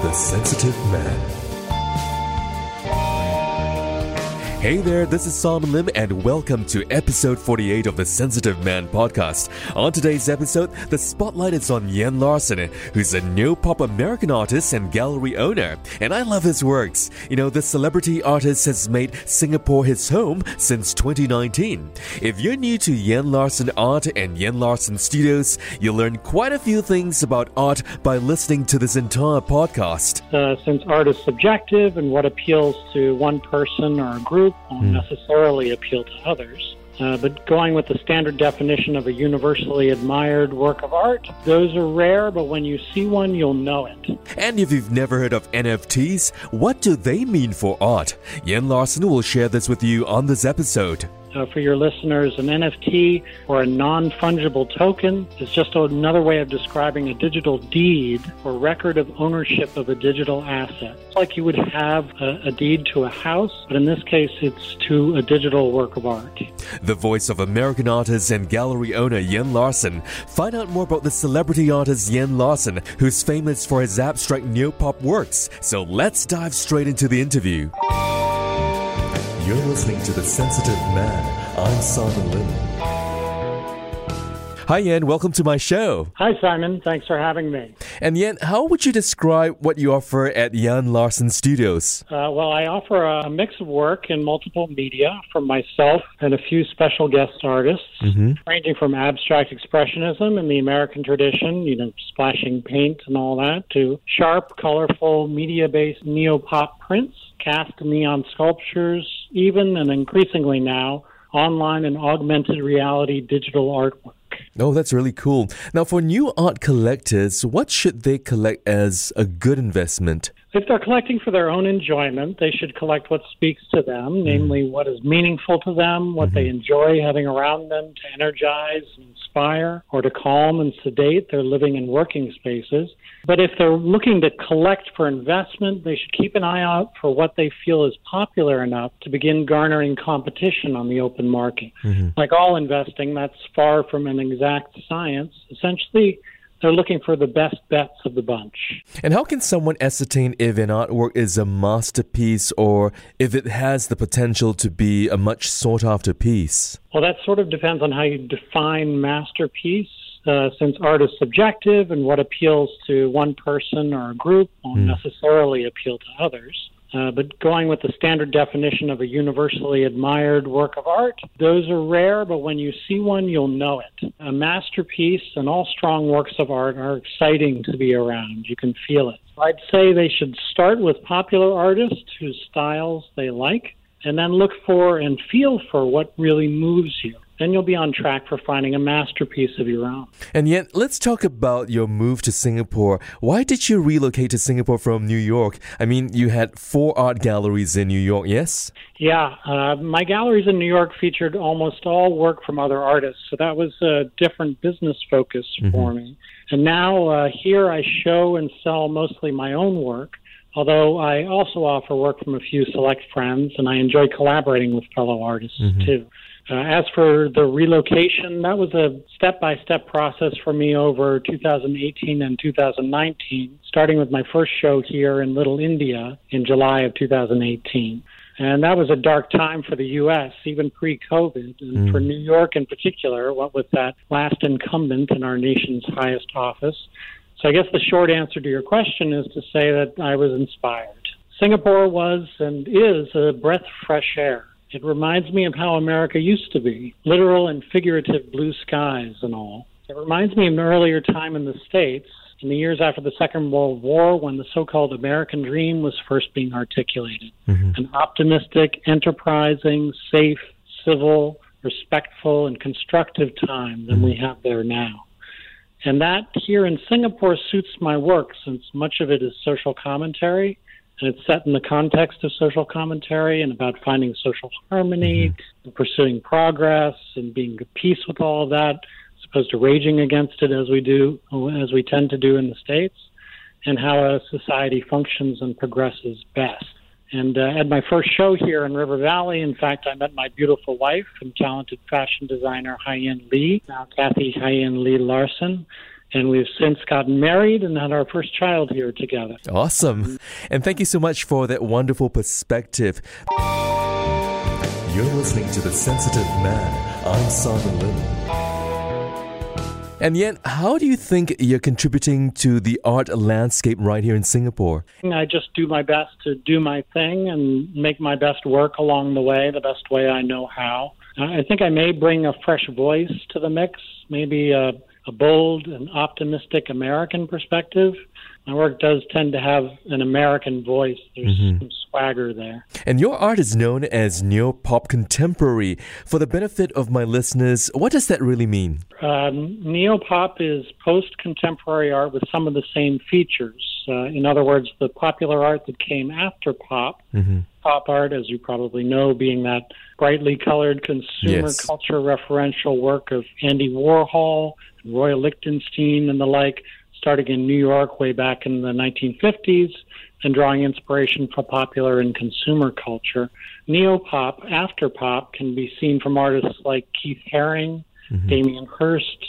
The Sensitive Man. Hey there, this is Simon Lim, and welcome to episode 48 of the Sensitive Man podcast. On today's episode, the spotlight is on Jan Larsen, who's a neo-pop American artist and gallery owner. And I love his works. You know, the celebrity artist has made Singapore his home since 2019. If you're new to Jan Larsen Art and Jan Larsen Studios, you'll learn quite a few things about art by listening to this entire podcast. Uh, since art is subjective and what appeals to one person or a group, won't mm. necessarily appeal to others. Uh, but going with the standard definition of a universally admired work of art, those are rare, but when you see one, you'll know it. And if you've never heard of NFTs, what do they mean for art? Jan Larsen will share this with you on this episode uh, for your listeners, an NFT or a non fungible token is just another way of describing a digital deed or record of ownership of a digital asset. It's like you would have a, a deed to a house, but in this case, it's to a digital work of art. The voice of American artist and gallery owner Jan Larsen. Find out more about the celebrity artist Jan Larsen, who's famous for his abstract neo-pop works. So let's dive straight into the interview. You're listening to The Sensitive Man. I'm Simon Lim. Hi, Jan. Welcome to my show. Hi, Simon. Thanks for having me. And Jan, how would you describe what you offer at Jan Larsen Studios? Uh, well, I offer a mix of work in multiple media from myself and a few special guest artists, mm-hmm. ranging from abstract expressionism in the American tradition, you know, splashing paint and all that, to sharp, colorful, media-based neo-pop prints, cast neon sculptures, even and increasingly now online and augmented reality digital artwork. Oh, that's really cool. Now, for new art collectors, what should they collect as a good investment? If they're collecting for their own enjoyment, they should collect what speaks to them, mm-hmm. namely what is meaningful to them, what mm-hmm. they enjoy having around them to energize and inspire or to calm and sedate their living and working spaces. But if they're looking to collect for investment, they should keep an eye out for what they feel is popular enough to begin garnering competition on the open market. Mm-hmm. Like all investing, that's far from an exact science. Essentially, they're looking for the best bets of the bunch. And how can someone ascertain if an artwork is a masterpiece or if it has the potential to be a much sought after piece? Well, that sort of depends on how you define masterpiece. Uh, since art is subjective and what appeals to one person or a group won't mm. necessarily appeal to others. Uh, but going with the standard definition of a universally admired work of art, those are rare, but when you see one, you'll know it. A masterpiece and all strong works of art are exciting to be around. You can feel it. I'd say they should start with popular artists whose styles they like, and then look for and feel for what really moves you then you'll be on track for finding a masterpiece of your own. And Jan, let's talk about your move to Singapore. Why did you relocate to Singapore from New York? I mean, you had four art galleries in New York, yes? Yeah, uh, my galleries in New York featured almost all work from other artists, so that was a different business focus mm-hmm. for me. And now uh, here I show and sell mostly my own work although I also offer work from a few select friends, and I enjoy collaborating with fellow artists mm-hmm. too. Uh, as for the relocation, that was a step by step process for me over 2018 and 2019, starting with my first show here in Little India in July of 2018. And that was a dark time for the U.S., even pre COVID. And mm. for New York in particular, what with that last incumbent in our nation's highest office. So I guess the short answer to your question is to say that I was inspired. Singapore was and is a breath of fresh air. It reminds me of how America used to be literal and figurative blue skies and all. It reminds me of an earlier time in the States, in the years after the Second World War, when the so called American dream was first being articulated. Mm-hmm. An optimistic, enterprising, safe, civil, respectful, and constructive time than we have there now. And that here in Singapore suits my work since much of it is social commentary and it's set in the context of social commentary and about finding social harmony mm-hmm. and pursuing progress and being at peace with all of that, as opposed to raging against it as we do, as we tend to do in the States, and how a society functions and progresses best. And uh, at my first show here in River Valley, in fact, I met my beautiful wife and talented fashion designer Hyen Lee, now Kathy Hyen Lee Larson And we've since gotten married and had our first child here together. Awesome. And thank you so much for that wonderful perspective. You're listening to The Sensitive Man. I'm Simon Lim. And Jan, how do you think you're contributing to the art landscape right here in Singapore? I just do my best to do my thing and make my best work along the way, the best way I know how. I think I may bring a fresh voice to the mix, maybe a, a bold and optimistic American perspective my work does tend to have an American voice. There's mm-hmm. some swagger there. And your art is known as neo pop contemporary. For the benefit of my listeners, what does that really mean? Um, neo pop is post contemporary art with some of the same features. Uh, in other words, the popular art that came after pop. Mm-hmm. Pop art, as you probably know, being that brightly colored consumer yes. culture referential work of Andy Warhol, Roy Lichtenstein, and the like starting in New York way back in the 1950s and drawing inspiration from popular and consumer culture. Neo-pop, after pop, can be seen from artists like Keith Haring, mm-hmm. Damien Hirst,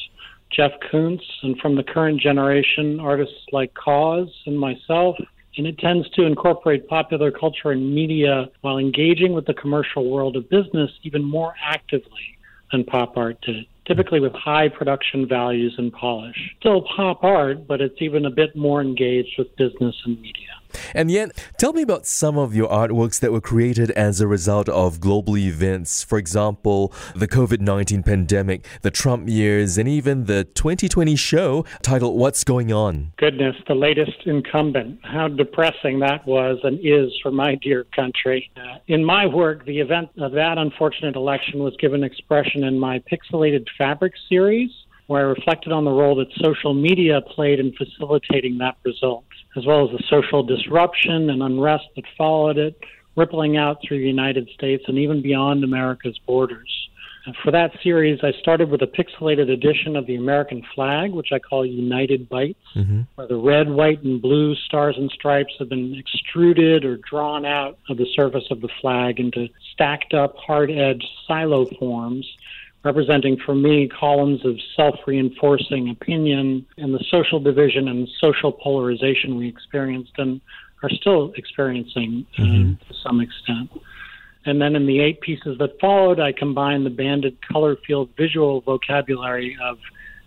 Jeff Koons, and from the current generation, artists like KAWS and myself. And it tends to incorporate popular culture and media while engaging with the commercial world of business even more actively than pop art typically with high production values and polish. Still pop art, but it's even a bit more engaged with business and media. And Jan, tell me about some of your artworks that were created as a result of global events. For example, the COVID 19 pandemic, the Trump years, and even the 2020 show titled What's Going On? Goodness, the latest incumbent. How depressing that was and is for my dear country. Uh, in my work, the event of that unfortunate election was given expression in my Pixelated Fabric series where I reflected on the role that social media played in facilitating that result, as well as the social disruption and unrest that followed it, rippling out through the United States and even beyond America's borders. And for that series, I started with a pixelated edition of the American flag, which I call United Bites, mm-hmm. where the red, white, and blue stars and stripes have been extruded or drawn out of the surface of the flag into stacked up, hard edged silo forms representing for me columns of self reinforcing opinion and the social division and social polarization we experienced and are still experiencing uh, mm-hmm. to some extent. And then in the eight pieces that followed, I combined the banded color field visual vocabulary of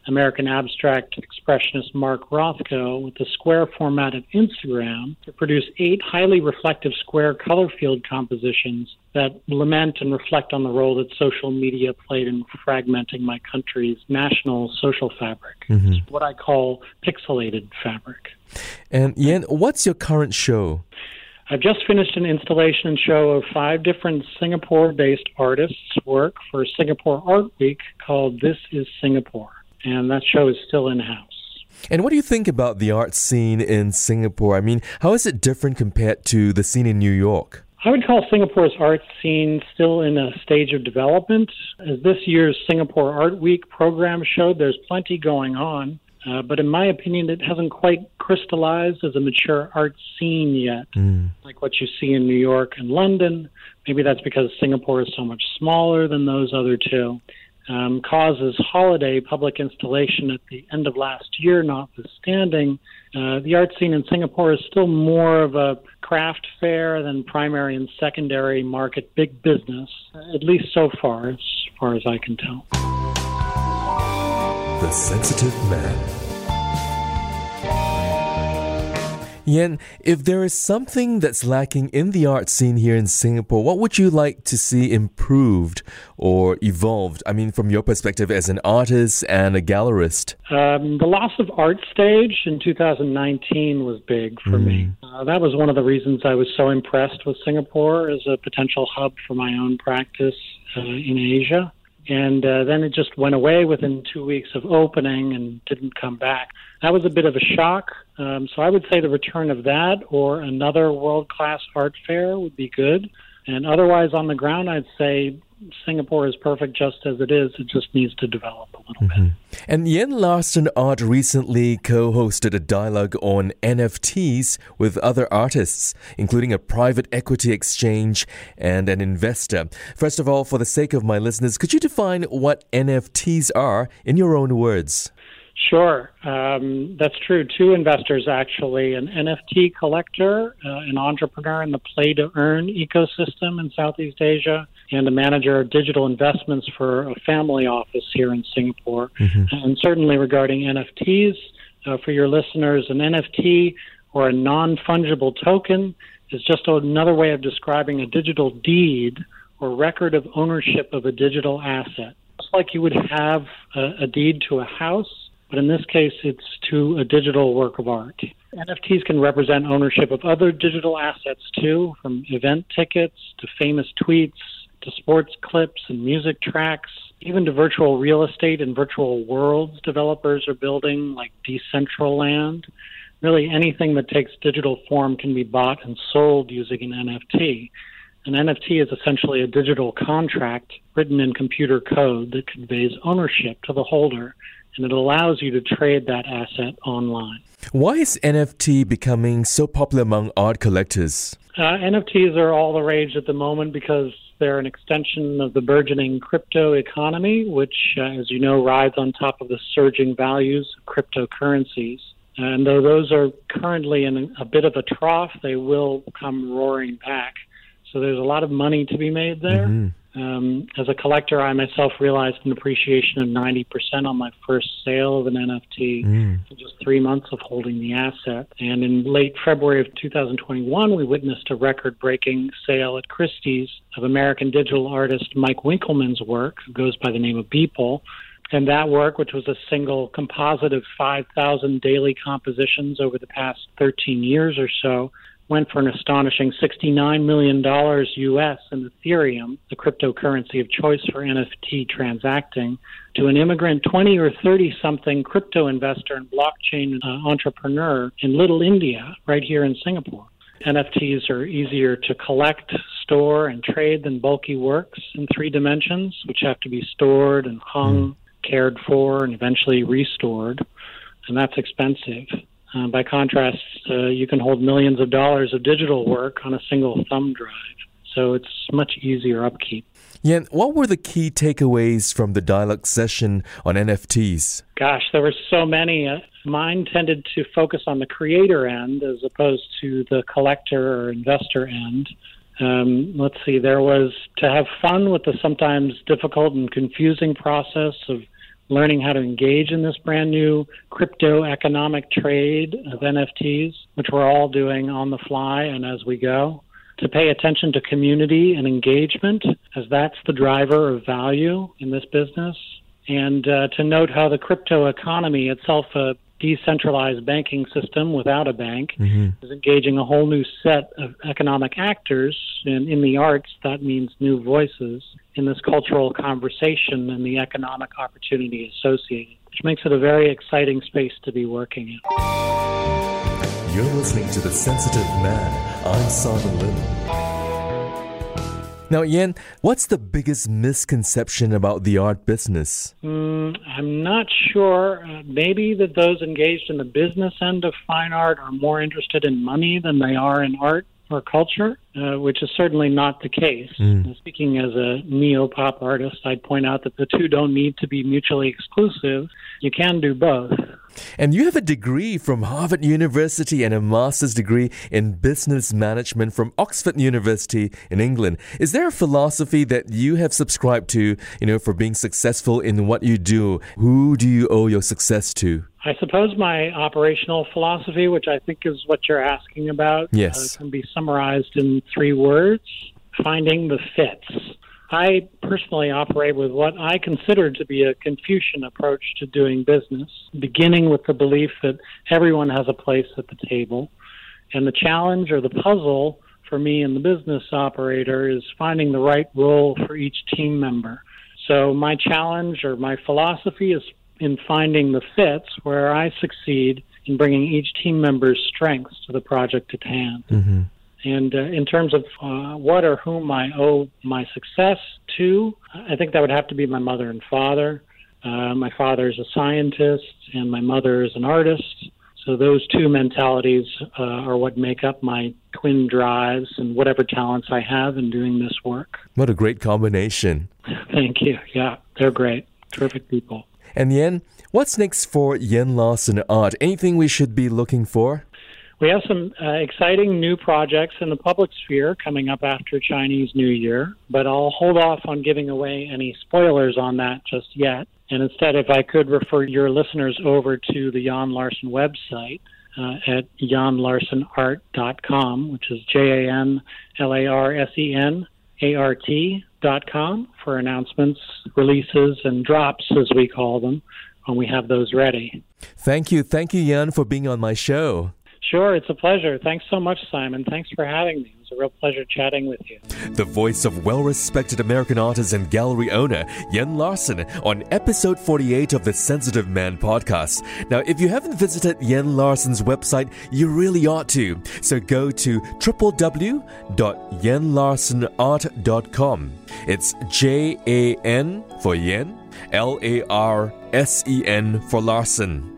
American abstract expressionist Mark Rothko with the square format of Instagram to produce eight highly reflective square color field compositions that lament and reflect on the role that social media played in fragmenting my country's national social fabric. Mm-hmm. It's what I call pixelated fabric. And Jan, what's your current show? I've just finished an installation and show of five different Singapore based artists' work for Singapore Art Week called This is Singapore and that show is still in house. And what do you think about the art scene in Singapore? I mean, how is it different compared to the scene in New York? I would call Singapore's art scene still in a stage of development. As this year's Singapore Art Week program showed, there's plenty going on. Uh, but in my opinion, it hasn't quite crystallized as a mature art scene yet, mm. like what you see in New York and London. Maybe that's because Singapore is so much smaller than those other two um, KAWS's holiday public installation at the end of last year, notwithstanding, uh, the art scene in Singapore is still more of a craft fair than primary and secondary market big business, at least so far, as far as I can tell. The Sensitive Man. Jan, if there is something that's lacking in the art scene here in Singapore, what would you like to see improved or evolved? I mean, from your perspective as an artist and a gallerist. Um, the loss of Art Stage in 2019 was big for mm. me. Uh, that was one of the reasons I was so impressed with Singapore as a potential hub for my own practice uh, in Asia. And uh, then it just went away within two weeks of opening and didn't come back. That was a bit of a shock. Um, so I would say the return of that or another world class art fair would be good. And otherwise, on the ground, I'd say Singapore is perfect just as it is. It just needs to develop a little mm-hmm. bit. And Jan Larsen Art recently co hosted a dialogue on NFTs with other artists, including a private equity exchange and an investor. First of all, for the sake of my listeners, could you define what NFTs are in your own words? Sure, um, that's true. Two investors actually an NFT collector, uh, an entrepreneur in the play to earn ecosystem in Southeast Asia, and a manager of digital investments for a family office here in Singapore. Mm-hmm. And certainly regarding NFTs, uh, for your listeners, an NFT or a non fungible token is just another way of describing a digital deed or record of ownership of a digital asset. Just like you would have a, a deed to a house, but in this case, it's to a digital work of art. NFTs can represent ownership of other digital assets too, from event tickets to famous tweets to sports clips and music tracks, even to virtual real estate and virtual worlds developers are building, like Decentraland. Really, anything that takes digital form can be bought and sold using an NFT. An NFT is essentially a digital contract written in computer code that conveys ownership to the holder, and it allows you to trade that asset online. Why is NFT becoming so popular among art collectors? Uh, NFTs are all the rage at the moment because they're an extension of the burgeoning crypto economy, which, uh, as you know, rides on top of the surging values of cryptocurrencies. And though those are currently in a bit of a trough, they will come roaring back. So there's a lot of money to be made there. Mm-hmm. Um, as a collector, I myself realized an appreciation of 90% on my first sale of an NFT mm. in just three months of holding the asset. And in late February of 2021, we witnessed a record breaking sale at Christie's of American digital artist Mike Winkelmann's work, who goes by the name of Beeple. And that work, which was a single composite of 5,000 daily compositions over the past 13 years or so, went for an astonishing $69 million US in Ethereum, the cryptocurrency of choice for NFT transacting, to an immigrant 20 or 30 something crypto investor and blockchain uh, entrepreneur in Little India, right here in Singapore. NFTs are easier to collect, store, and trade than bulky works in three dimensions, which have to be stored and hung, cared for, and eventually restored. And that's expensive. Uh, by contrast, uh, you can hold millions of dollars of digital work on a single thumb drive. So it's much easier upkeep. Yeah, what were the key takeaways from the dialogue session on NFTs? Gosh, there were so many. Uh, mine tended to focus on the creator end as opposed to the collector or investor end. Um, let's see, there was to have fun with the sometimes difficult and confusing process of learning how to engage in this brand new crypto economic trade of NFTs, which we're all doing on the fly and as we go. To pay attention to community and engagement, as that's the driver of value in this business. And uh, to note how the crypto economy itself, a decentralized banking system without a bank, mm-hmm. is engaging a whole new set of economic actors. And in the arts, that means new voices in this cultural conversation and the economic opportunity associated, which makes it a very exciting space to be working in. You're listening to The Sensitive Man. I'm Simon Lim. Now, Jan, what's the biggest misconception about the art business? Mm, I'm not sure. Uh, maybe that those engaged in the business end of fine art are more interested in money than they are in art or culture, uh, which is certainly not the case. Mm. Speaking as a neo pop artist, I'd point out that the two don't need to be mutually exclusive. You can do both. And you have a degree from Harvard University and a master's degree in business management from Oxford University in England. Is there a philosophy that you have subscribed to, you know, for being successful in what you do? Who do you owe your success to? I suppose my operational philosophy, which I think is what you're asking about, yes. Uh, can be summarized in three words finding the fits. I personally operate with what I consider to be a Confucian approach to doing business, beginning with the belief that everyone has a place at the table. And the challenge or the puzzle for me and the business operator is finding the right role for each team member. So my challenge or my philosophy is in finding the fits where I succeed in bringing each team member's strengths to the project at hand. Mm-hmm. And uh, in terms of uh, what or whom I owe my success to, I think that would have to be my mother and father. Uh, my father is a scientist, and my mother is an artist. So those two mentalities uh, are what make up my twin drives and whatever talents I have in doing this work. What a great combination! Thank you. Yeah, they're great, terrific people. And Jan, what's next for Jan Larsen Art? Anything we should be looking for? We have some uh, exciting new projects in the public sphere coming up after Chinese New Year, but I'll hold off on giving away any spoilers on that just yet. And instead, if I could refer your listeners over to the Jan Larsen website uh, at janlarsenart.com, which is J A N L A R S E N A R T dot com for announcements, releases, and drops, as we call them, when we have those ready. Thank you. Thank you, Jan, for being on my show. Sure, it's a pleasure. Thanks so much, Simon. Thanks for having me. It was a real pleasure chatting with you. The voice of well respected American artist and gallery owner, Jan Larsen, on episode 48 of the Sensitive Man podcast. Now, if you haven't visited Jan Larsen's website, you really ought to. So go to www.janlarsenart.com. It's J A N for Jan, L A R S E N for Larsen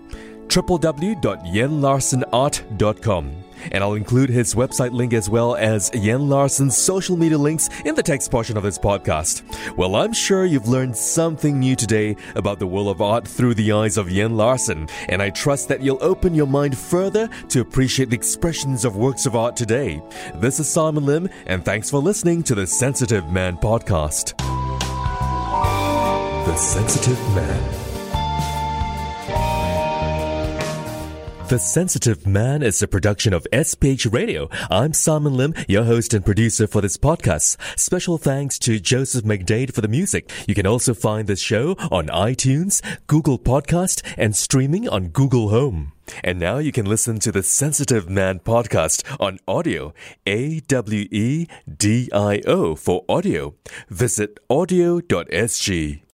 www.janlarsenart.com. And I'll include his website link as well as Jan Larsen's social media links in the text portion of this podcast. Well, I'm sure you've learned something new today about the world of art through the eyes of Jan Larsen, and I trust that you'll open your mind further to appreciate the expressions of works of art today. This is Simon Lim, and thanks for listening to the Sensitive Man podcast. The Sensitive Man. The Sensitive Man is a production of SPH Radio. I'm Simon Lim, your host and producer for this podcast. Special thanks to Joseph McDade for the music. You can also find this show on iTunes, Google Podcast, and streaming on Google Home. And now you can listen to the Sensitive Man podcast on Awedio, A-W-E-D-I-O for Awedio. Visit Awedio.sg.